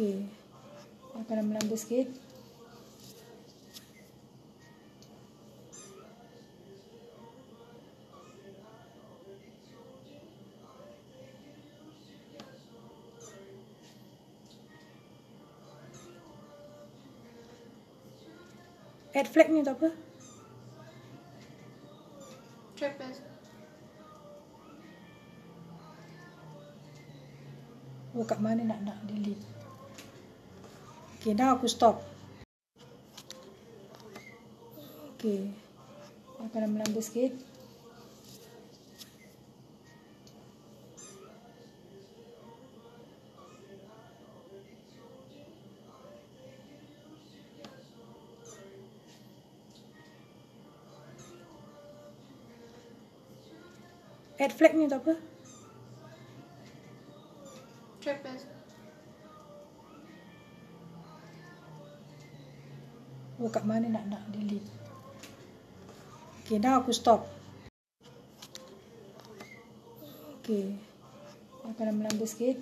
Okey. Akan melambung sikit. Add flag ni untuk apa? Trapeze. Oh, kat mana nak nak delete? Okay, now aku stop. Okay. Akan melambung sikit. Add flag ni untuk apa? Trapeze. Oh, kat mana nak nak delete? Okay, now aku stop. Okay. Akan melambung sikit.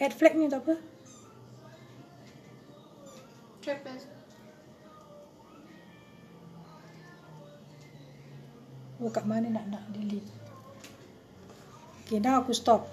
Add flag ni untuk apa? Trapeze. Oh, kat mana nak nak delete? Okay, now aku stop.